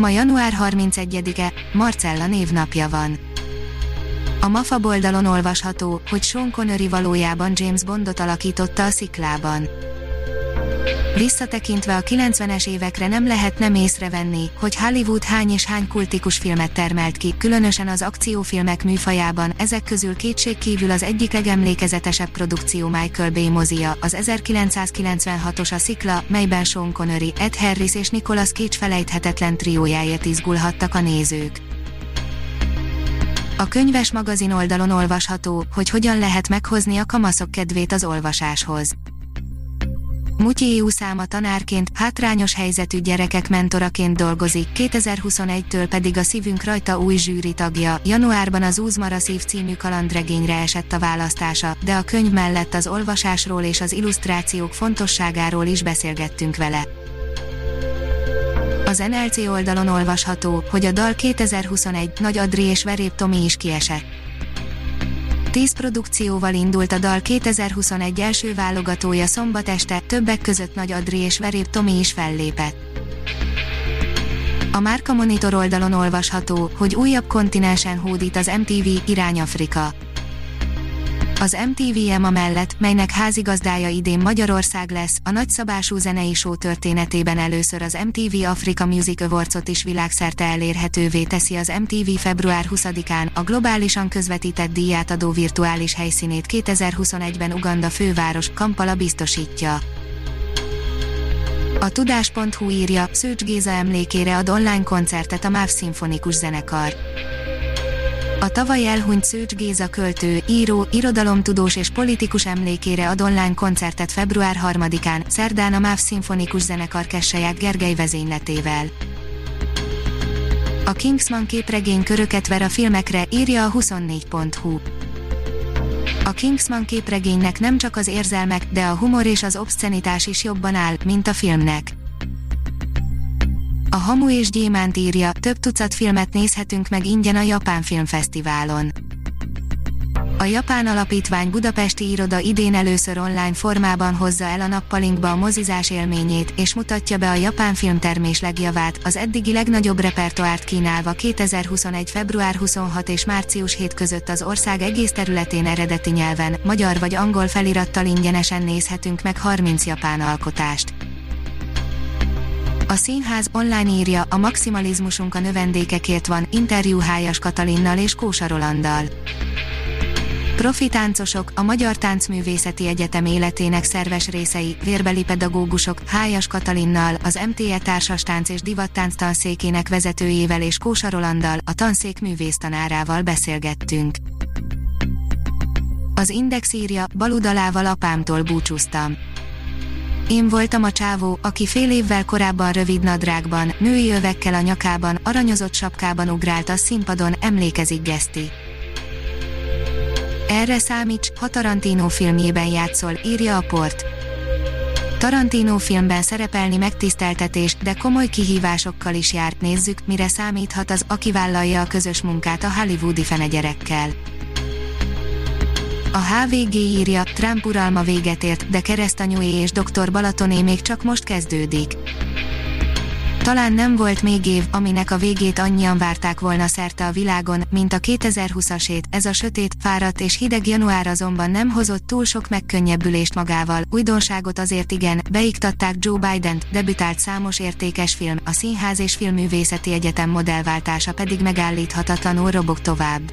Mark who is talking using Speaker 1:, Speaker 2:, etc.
Speaker 1: Ma január 31-e, Marcella névnapja van. A MAFA boldalon olvasható, hogy Sean Connery valójában James Bondot alakította a sziklában. Visszatekintve a 90-es évekre nem lehet nem észrevenni, hogy Hollywood hány és hány kultikus filmet termelt ki, különösen az akciófilmek műfajában, ezek közül kétségkívül az egyik legemlékezetesebb produkció Michael Bay mozia, az 1996-os a Szikla, melyben Sean Connery, Ed Harris és Nicolas Cage felejthetetlen triójáért izgulhattak a nézők. A könyves magazin oldalon olvasható, hogy hogyan lehet meghozni a kamaszok kedvét az olvasáshoz. Mutyi száma tanárként, hátrányos helyzetű gyerekek mentoraként dolgozik, 2021-től pedig a szívünk rajta új zsűri tagja. Januárban az Úzmara szív című kalandregényre esett a választása, de a könyv mellett az olvasásról és az illusztrációk fontosságáról is beszélgettünk vele. Az NLC oldalon olvasható, hogy a dal 2021 Nagy Adri és Verép Tomi is kiesett. 10 produkcióval indult a dal 2021 első válogatója szombat este, többek között Nagy Adri és Verép Tomi is fellépett. A Márka Monitor oldalon olvasható, hogy újabb kontinensen hódít az MTV Irány Afrika. Az MTV EMA mellett, melynek házigazdája idén Magyarország lesz, a nagyszabású zenei show történetében először az MTV Africa Music Awards-ot is világszerte elérhetővé teszi az MTV február 20-án, a globálisan közvetített díjátadó virtuális helyszínét 2021-ben Uganda főváros, Kampala biztosítja. A tudás.hu írja, Szőcs Géza emlékére ad online koncertet a MÁV Szimfonikus Zenekar. A tavaly elhunyt Szőcs Géza költő, író, irodalomtudós és politikus emlékére ad online koncertet február 3-án, szerdán a MÁV Szimfonikus Zenekar Kesseják Gergely vezényletével. A Kingsman képregény köröket ver a filmekre, írja a 24.hu. A Kingsman képregénynek nem csak az érzelmek, de a humor és az obscenitás is jobban áll, mint a filmnek. A Hamu és Gyémánt írja, több tucat filmet nézhetünk meg ingyen a Japán Filmfesztiválon. A Japán Alapítvány Budapesti Iroda idén először online formában hozza el a nappalinkba a mozizás élményét, és mutatja be a japán filmtermés legjavát, az eddigi legnagyobb repertoárt kínálva 2021. február 26 és március 7 között az ország egész területén eredeti nyelven, magyar vagy angol felirattal ingyenesen nézhetünk meg 30 japán alkotást. A színház online írja, a maximalizmusunk a növendékekért van, interjú Hájas Katalinnal és Kósa Rolanddal. Profi táncosok, a Magyar Táncművészeti Egyetem életének szerves részei, vérbeli pedagógusok, Hájas Katalinnal, az MTE Társas Tánc és Divattánc tanszékének vezetőjével és Kósa Rolanddal, a tanszék művésztanárával beszélgettünk. Az Index írja, baludalával apámtól búcsúztam. Én voltam a csávó, aki fél évvel korábban rövid nadrágban, női övekkel a nyakában, aranyozott sapkában ugrált a színpadon, emlékezik Geszti. Erre számíts, ha Tarantino filmjében játszol, írja a port. Tarantino filmben szerepelni megtiszteltetés, de komoly kihívásokkal is járt. Nézzük, mire számíthat az, aki vállalja a közös munkát a hollywoodi fenegyerekkel. A HVG írja, Trump uralma véget ért, de keresztanyúé és dr. Balatoné még csak most kezdődik. Talán nem volt még év, aminek a végét annyian várták volna szerte a világon, mint a 2020-asét, ez a sötét, fáradt és hideg január azonban nem hozott túl sok megkönnyebbülést magával, újdonságot azért igen, beiktatták Joe Biden-t, debütált számos értékes film, a Színház és Filmművészeti Egyetem modellváltása pedig megállíthatatlanul robog tovább.